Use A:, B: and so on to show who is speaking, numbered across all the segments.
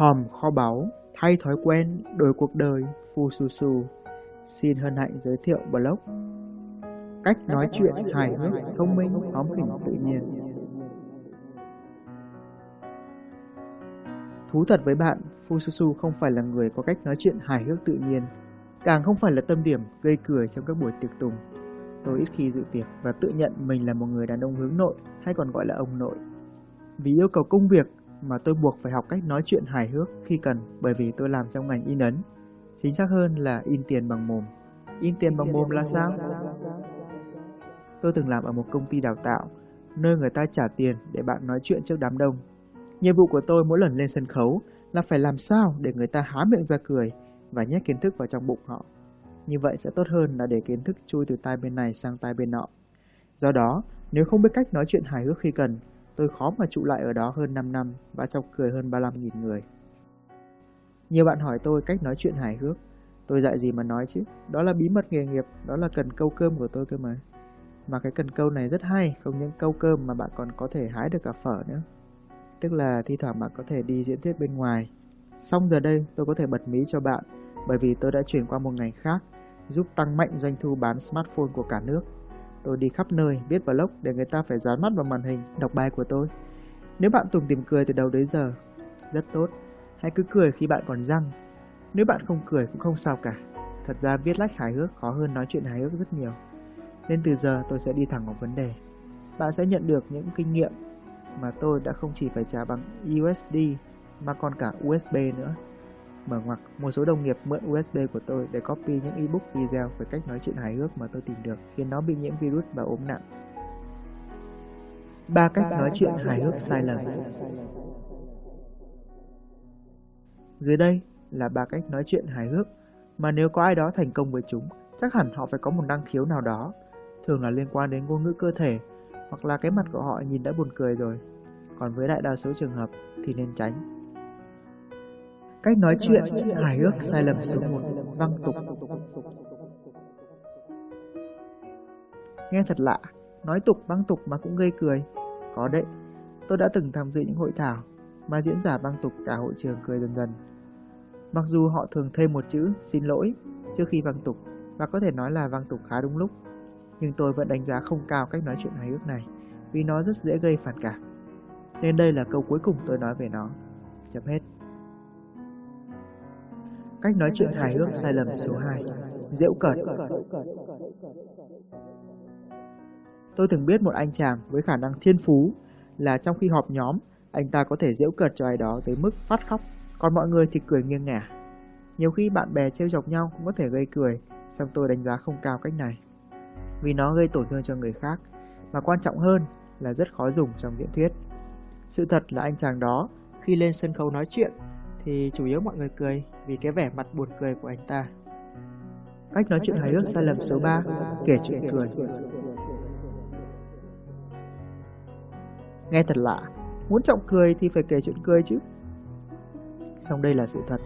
A: Hòm kho báu, thay thói quen, đổi cuộc đời, Phu Su Su. Xin hân hạnh giới thiệu blog. Cách nói chuyện hài hước, thông minh, hóm hình tự nhiên. Thú thật với bạn, Phu Su Su không phải là người có cách nói chuyện hài hước tự nhiên, càng không phải là tâm điểm gây cười trong các buổi tiệc tùng. Tôi ít khi dự tiệc và tự nhận mình là một người đàn ông hướng nội hay còn gọi là ông nội. Vì yêu cầu công việc mà tôi buộc phải học cách nói chuyện hài hước khi cần bởi vì tôi làm trong ngành in ấn. Chính xác hơn là in tiền bằng mồm. In tiền bằng mồm là sao? Tôi từng làm ở một công ty đào tạo, nơi người ta trả tiền để bạn nói chuyện trước đám đông. Nhiệm vụ của tôi mỗi lần lên sân khấu là phải làm sao để người ta há miệng ra cười và nhét kiến thức vào trong bụng họ. Như vậy sẽ tốt hơn là để kiến thức chui từ tai bên này sang tai bên nọ. Do đó, nếu không biết cách nói chuyện hài hước khi cần, tôi khó mà trụ lại ở đó hơn 5 năm và chọc cười hơn 35.000 người. Nhiều bạn hỏi tôi cách nói chuyện hài hước. Tôi dạy gì mà nói chứ, đó là bí mật nghề nghiệp, đó là cần câu cơm của tôi cơ mà. Mà cái cần câu này rất hay, không những câu cơm mà bạn còn có thể hái được cả phở nữa. Tức là thi thoảng bạn có thể đi diễn thuyết bên ngoài. Xong giờ đây tôi có thể bật mí cho bạn bởi vì tôi đã chuyển qua một ngành khác, giúp tăng mạnh doanh thu bán smartphone của cả nước. Tôi đi khắp nơi viết blog để người ta phải dán mắt vào màn hình đọc bài của tôi. Nếu bạn tùng tìm cười từ đầu đến giờ, rất tốt. Hãy cứ cười khi bạn còn răng. Nếu bạn không cười cũng không sao cả. Thật ra viết lách hài hước khó hơn nói chuyện hài hước rất nhiều. Nên từ giờ tôi sẽ đi thẳng vào vấn đề. Bạn sẽ nhận được những kinh nghiệm mà tôi đã không chỉ phải trả bằng USD mà còn cả USB nữa. Mở ngoặc, một số đồng nghiệp mượn USB của tôi để copy những ebook video về cách nói chuyện hài hước mà tôi tìm được khiến nó bị nhiễm virus và ốm nặng. Ba cách nói chuyện hài hước sai lầm Dưới đây là ba cách nói chuyện hài hước mà nếu có ai đó thành công với chúng, chắc hẳn họ phải có một năng khiếu nào đó, thường là liên quan đến ngôn ngữ cơ thể hoặc là cái mặt của họ nhìn đã buồn cười rồi. Còn với đại đa số trường hợp thì nên tránh. Cách nói chuyện hài hước sai lầm số 1 Văng tục Nghe thật lạ, nói tục văng tục mà cũng gây cười. Có đấy, tôi đã từng tham dự những hội thảo mà diễn giả văng tục cả hội trường cười dần dần. Mặc dù họ thường thêm một chữ xin lỗi trước khi văng tục và có thể nói là văng tục khá đúng lúc, nhưng tôi vẫn đánh giá không cao cách nói chuyện hài hước này vì nó rất dễ gây phản cảm. Nên đây là câu cuối cùng tôi nói về nó. Chấm hết. Cách nói chuyện hài hước sai lầm số 2 Diễu cợt Tôi từng biết một anh chàng với khả năng thiên phú là trong khi họp nhóm, anh ta có thể giễu cợt cho ai đó tới mức phát khóc, còn mọi người thì cười nghiêng ngả. Nhiều khi bạn bè trêu chọc nhau cũng có thể gây cười, song tôi đánh giá không cao cách này. Vì nó gây tổn thương cho người khác, mà quan trọng hơn là rất khó dùng trong diễn thuyết. Sự thật là anh chàng đó, khi lên sân khấu nói chuyện, thì chủ yếu mọi người cười vì cái vẻ mặt buồn cười của anh ta. Cách nói chuyện hài hước sai lầm số 3, kể chuyện cười. Nghe thật lạ, muốn trọng cười thì phải kể chuyện cười chứ. Xong đây là sự thật,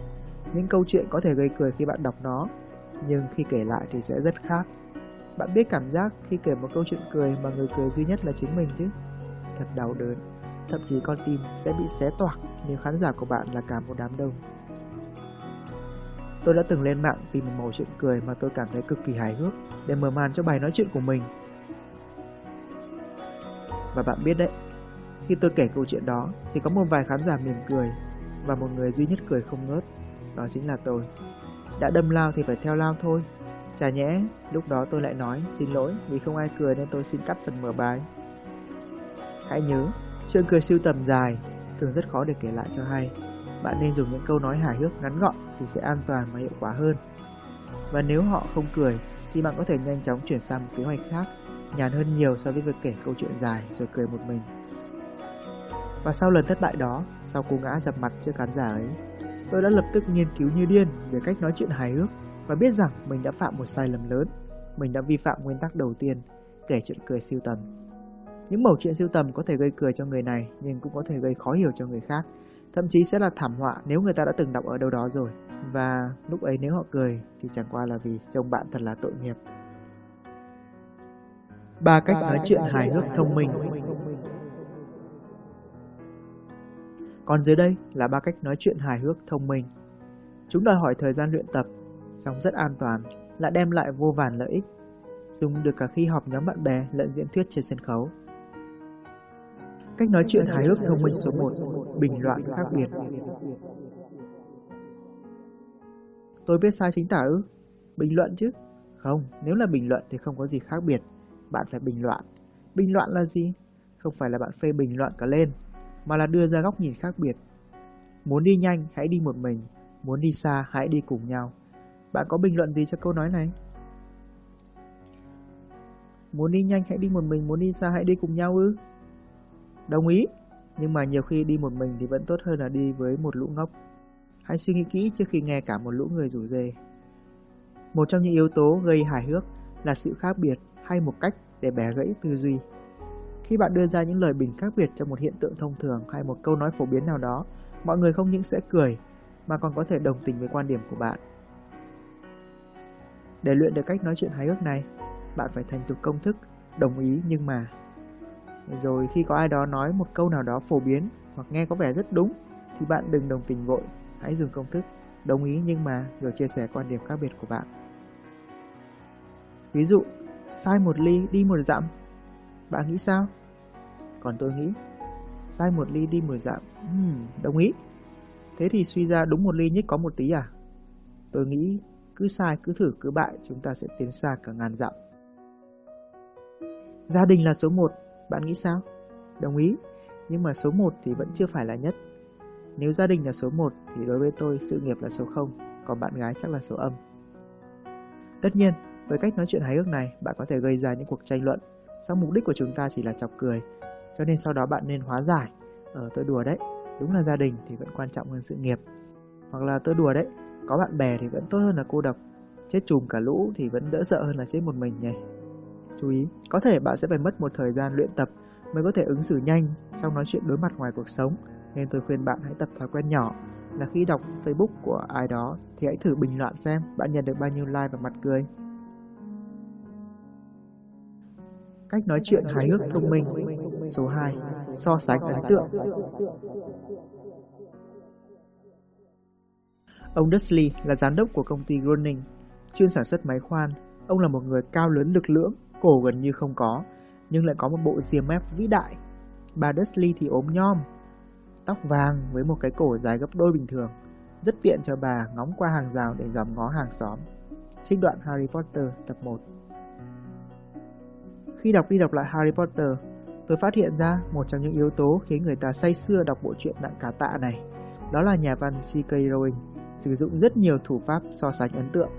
A: những câu chuyện có thể gây cười khi bạn đọc nó, nhưng khi kể lại thì sẽ rất khác. Bạn biết cảm giác khi kể một câu chuyện cười mà người cười duy nhất là chính mình chứ? Thật đau đớn, thậm chí con tim sẽ bị xé toạc nếu khán giả của bạn là cả một đám đông. Tôi đã từng lên mạng tìm một mẫu chuyện cười mà tôi cảm thấy cực kỳ hài hước để mở màn cho bài nói chuyện của mình. Và bạn biết đấy, khi tôi kể câu chuyện đó thì có một vài khán giả mỉm cười và một người duy nhất cười không ngớt, đó chính là tôi. Đã đâm lao thì phải theo lao thôi. Chả nhẽ, lúc đó tôi lại nói xin lỗi vì không ai cười nên tôi xin cắt phần mở bài. Hãy nhớ, chuyện cười siêu tầm dài thường rất khó để kể lại cho hay. Bạn nên dùng những câu nói hài hước ngắn gọn thì sẽ an toàn và hiệu quả hơn. Và nếu họ không cười thì bạn có thể nhanh chóng chuyển sang một kế hoạch khác, nhàn hơn nhiều so với việc kể câu chuyện dài rồi cười một mình. Và sau lần thất bại đó, sau cú ngã dập mặt trước khán giả ấy, tôi đã lập tức nghiên cứu như điên về cách nói chuyện hài hước và biết rằng mình đã phạm một sai lầm lớn. Mình đã vi phạm nguyên tắc đầu tiên, kể chuyện cười siêu tầm. Những mẩu chuyện siêu tầm có thể gây cười cho người này nhưng cũng có thể gây khó hiểu cho người khác. Thậm chí sẽ là thảm họa nếu người ta đã từng đọc ở đâu đó rồi. Và lúc ấy nếu họ cười thì chẳng qua là vì chồng bạn thật là tội nghiệp. Ba cách nói chuyện hài hước thông minh Còn dưới đây là ba cách nói chuyện hài hước thông minh. Chúng đòi hỏi thời gian luyện tập, song rất an toàn, lại đem lại vô vàn lợi ích. Dùng được cả khi họp nhóm bạn bè lẫn diễn thuyết trên sân khấu. Cách nói chuyện hài hước thông minh số 1, bình luận khác biệt. Tôi biết sai chính tả ư? Bình luận chứ? Không, nếu là bình luận thì không có gì khác biệt. Bạn phải bình luận. Bình luận là gì? Không phải là bạn phê bình luận cả lên, mà là đưa ra góc nhìn khác biệt. Muốn đi nhanh, hãy đi một mình. Muốn đi xa, hãy đi cùng nhau. Bạn có bình luận gì cho câu nói này? Muốn đi nhanh hãy đi một mình, muốn đi xa hãy đi cùng nhau ư? Đồng ý, nhưng mà nhiều khi đi một mình thì vẫn tốt hơn là đi với một lũ ngốc. Hãy suy nghĩ kỹ trước khi nghe cả một lũ người rủ dê. Một trong những yếu tố gây hài hước là sự khác biệt hay một cách để bẻ gãy tư duy. Khi bạn đưa ra những lời bình khác biệt cho một hiện tượng thông thường hay một câu nói phổ biến nào đó, mọi người không những sẽ cười mà còn có thể đồng tình với quan điểm của bạn. Để luyện được cách nói chuyện hài hước này, bạn phải thành thục công thức đồng ý nhưng mà. Rồi khi có ai đó nói một câu nào đó phổ biến hoặc nghe có vẻ rất đúng thì bạn đừng đồng tình vội, hãy dùng công thức đồng ý nhưng mà rồi chia sẻ quan điểm khác biệt của bạn. Ví dụ, sai một ly đi một dặm. Bạn nghĩ sao? Còn tôi nghĩ, sai một ly đi một dặm. Hmm, đồng ý. Thế thì suy ra đúng một ly nhích có một tí à? Tôi nghĩ cứ sai cứ thử cứ bại chúng ta sẽ tiến xa cả ngàn dặm. Gia đình là số 1, bạn nghĩ sao? Đồng ý, nhưng mà số 1 thì vẫn chưa phải là nhất. Nếu gia đình là số 1 thì đối với tôi sự nghiệp là số 0, còn bạn gái chắc là số âm. Tất nhiên, với cách nói chuyện hài hước này, bạn có thể gây ra những cuộc tranh luận. Song mục đích của chúng ta chỉ là chọc cười, cho nên sau đó bạn nên hóa giải. Ờ, tôi đùa đấy, đúng là gia đình thì vẫn quan trọng hơn sự nghiệp. Hoặc là tôi đùa đấy, có bạn bè thì vẫn tốt hơn là cô độc. Chết chùm cả lũ thì vẫn đỡ sợ hơn là chết một mình nhỉ. Chú ý, có thể bạn sẽ phải mất một thời gian luyện tập mới có thể ứng xử nhanh trong nói chuyện đối mặt ngoài cuộc sống. Nên tôi khuyên bạn hãy tập thói quen nhỏ là khi đọc Facebook của ai đó thì hãy thử bình luận xem bạn nhận được bao nhiêu like và mặt cười. Cách nói chuyện hài hước thông minh Số 2 So sánh ấn tượng Ông Dudley là giám đốc của công ty Groning, chuyên sản xuất máy khoan. Ông là một người cao lớn lực lưỡng, cổ gần như không có, nhưng lại có một bộ diềm mép vĩ đại. Bà Dudley thì ốm nhom, tóc vàng với một cái cổ dài gấp đôi bình thường, rất tiện cho bà ngóng qua hàng rào để dòm ngó hàng xóm. Trích đoạn Harry Potter tập 1 Khi đọc đi đọc lại Harry Potter, tôi phát hiện ra một trong những yếu tố khiến người ta say sưa đọc bộ truyện nặng cả tạ này. Đó là nhà văn J.K. Rowling sử dụng rất nhiều thủ pháp so sánh ấn tượng.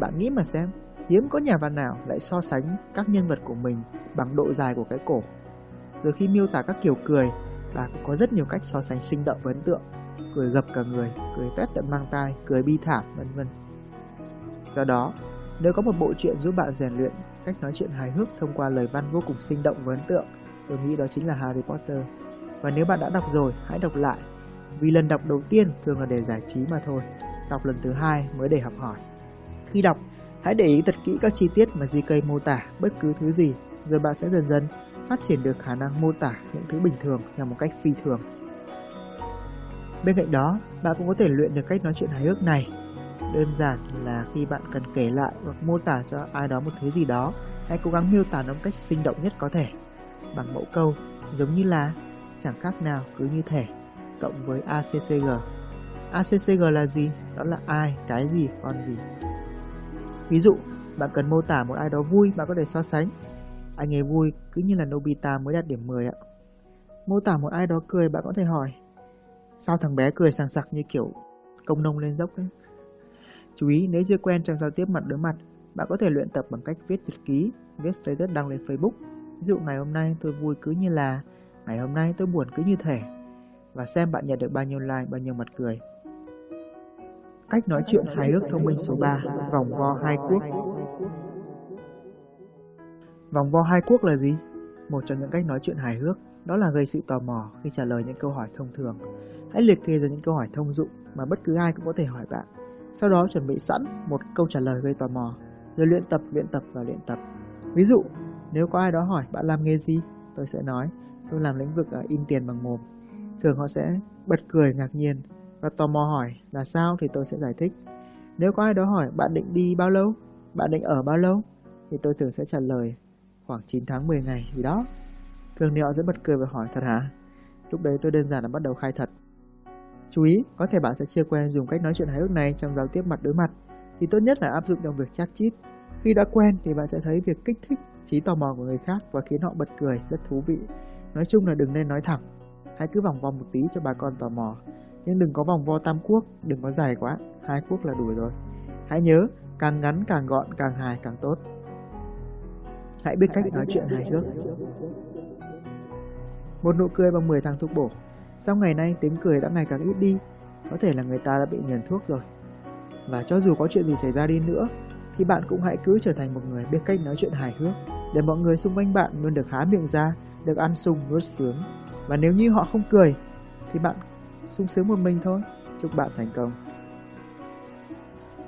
A: Bạn nghĩ mà xem, hiếm có nhà văn nào lại so sánh các nhân vật của mình bằng độ dài của cái cổ. Rồi khi miêu tả các kiểu cười, bà cũng có rất nhiều cách so sánh sinh động và ấn tượng. Cười gập cả người, cười tét tận mang tai, cười bi thảm, vân vân. Do đó, nếu có một bộ truyện giúp bạn rèn luyện cách nói chuyện hài hước thông qua lời văn vô cùng sinh động và ấn tượng, tôi nghĩ đó chính là Harry Potter. Và nếu bạn đã đọc rồi, hãy đọc lại vì lần đọc đầu tiên thường là để giải trí mà thôi, đọc lần thứ hai mới để học hỏi. Khi đọc, hãy để ý thật kỹ các chi tiết mà GK mô tả bất cứ thứ gì, rồi bạn sẽ dần dần phát triển được khả năng mô tả những thứ bình thường theo một cách phi thường. Bên cạnh đó, bạn cũng có thể luyện được cách nói chuyện hài hước này. Đơn giản là khi bạn cần kể lại hoặc mô tả cho ai đó một thứ gì đó, hãy cố gắng miêu tả nó một cách sinh động nhất có thể. Bằng mẫu câu, giống như là chẳng khác nào cứ như thể cộng với ACCG. ACCG là gì? Đó là ai, cái gì, con gì. Ví dụ, bạn cần mô tả một ai đó vui, bạn có thể so sánh. Anh ấy vui cứ như là Nobita mới đạt điểm 10 ạ. Mô tả một ai đó cười, bạn có thể hỏi. Sao thằng bé cười sảng sặc như kiểu công nông lên dốc ấy? Chú ý nếu chưa quen trong giao tiếp mặt đối mặt, bạn có thể luyện tập bằng cách viết nhật ký, viết status đăng lên Facebook. Ví dụ ngày hôm nay tôi vui cứ như là, ngày hôm nay tôi buồn cứ như thể, và xem bạn nhận được bao nhiêu like, bao nhiêu mặt cười. Cách nói chuyện hài hước thông minh số 3, vòng vo hai quốc. Vòng vo hai quốc là gì? Một trong những cách nói chuyện hài hước đó là gây sự tò mò khi trả lời những câu hỏi thông thường. Hãy liệt kê ra những câu hỏi thông dụng mà bất cứ ai cũng có thể hỏi bạn. Sau đó chuẩn bị sẵn một câu trả lời gây tò mò, rồi luyện tập, luyện tập và luyện tập. Ví dụ, nếu có ai đó hỏi bạn làm nghề gì, tôi sẽ nói tôi làm lĩnh vực à, in tiền bằng mồm Thường họ sẽ bật cười ngạc nhiên và tò mò hỏi là sao thì tôi sẽ giải thích. Nếu có ai đó hỏi bạn định đi bao lâu, bạn định ở bao lâu, thì tôi thường sẽ trả lời khoảng 9 tháng 10 ngày gì đó. Thường thì họ sẽ bật cười và hỏi thật hả? Lúc đấy tôi đơn giản là bắt đầu khai thật. Chú ý, có thể bạn sẽ chưa quen dùng cách nói chuyện hài hước này trong giao tiếp mặt đối mặt, thì tốt nhất là áp dụng trong việc chat chít. Khi đã quen thì bạn sẽ thấy việc kích thích trí tò mò của người khác và khiến họ bật cười rất thú vị. Nói chung là đừng nên nói thẳng, hãy cứ vòng vòng một tí cho bà con tò mò. Nhưng đừng có vòng vo tam quốc, đừng có dài quá, hai quốc là đủ rồi. Hãy nhớ, càng ngắn càng gọn càng hài càng tốt. Hãy biết cách nói chuyện hài hước. Một nụ cười bằng 10 thang thuốc bổ. Sau ngày nay tiếng cười đã ngày càng ít đi, có thể là người ta đã bị nhờn thuốc rồi. Và cho dù có chuyện gì xảy ra đi nữa, thì bạn cũng hãy cứ trở thành một người biết cách nói chuyện hài hước, để mọi người xung quanh bạn luôn được há miệng ra, được ăn sung nuốt sướng. Và nếu như họ không cười, thì bạn sung sướng một mình thôi. Chúc bạn thành công.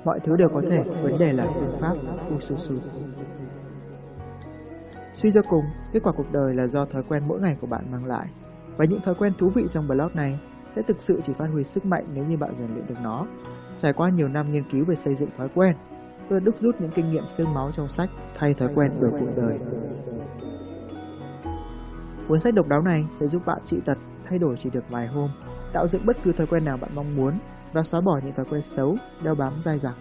A: Mọi thứ đều có thể, vấn đề là phương pháp Fususu. Suy cho cùng, kết quả cuộc đời là do thói quen mỗi ngày của bạn mang lại. Và những thói quen thú vị trong blog này sẽ thực sự chỉ phát huy sức mạnh nếu như bạn rèn luyện được nó. Trải qua nhiều năm nghiên cứu về xây dựng thói quen, tôi đã đúc rút những kinh nghiệm xương máu trong sách thay thói quen đổi cuộc đời. Cuốn sách độc đáo này sẽ giúp bạn trị tật thay đổi chỉ được vài hôm, tạo dựng bất cứ thói quen nào bạn mong muốn và xóa bỏ những thói quen xấu đeo bám dai dẳng.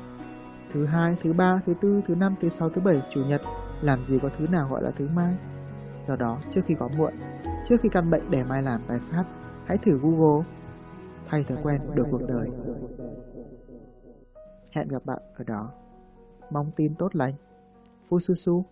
A: Thứ hai, thứ ba, thứ tư, thứ năm, thứ sáu, thứ bảy, chủ nhật, làm gì có thứ nào gọi là thứ mai. Do đó, trước khi có muộn, trước khi căn bệnh để mai làm tái phát, hãy thử Google thay thói quen đổi cuộc đời. Hẹn gặp bạn ở đó. Mong tin tốt lành. Fususu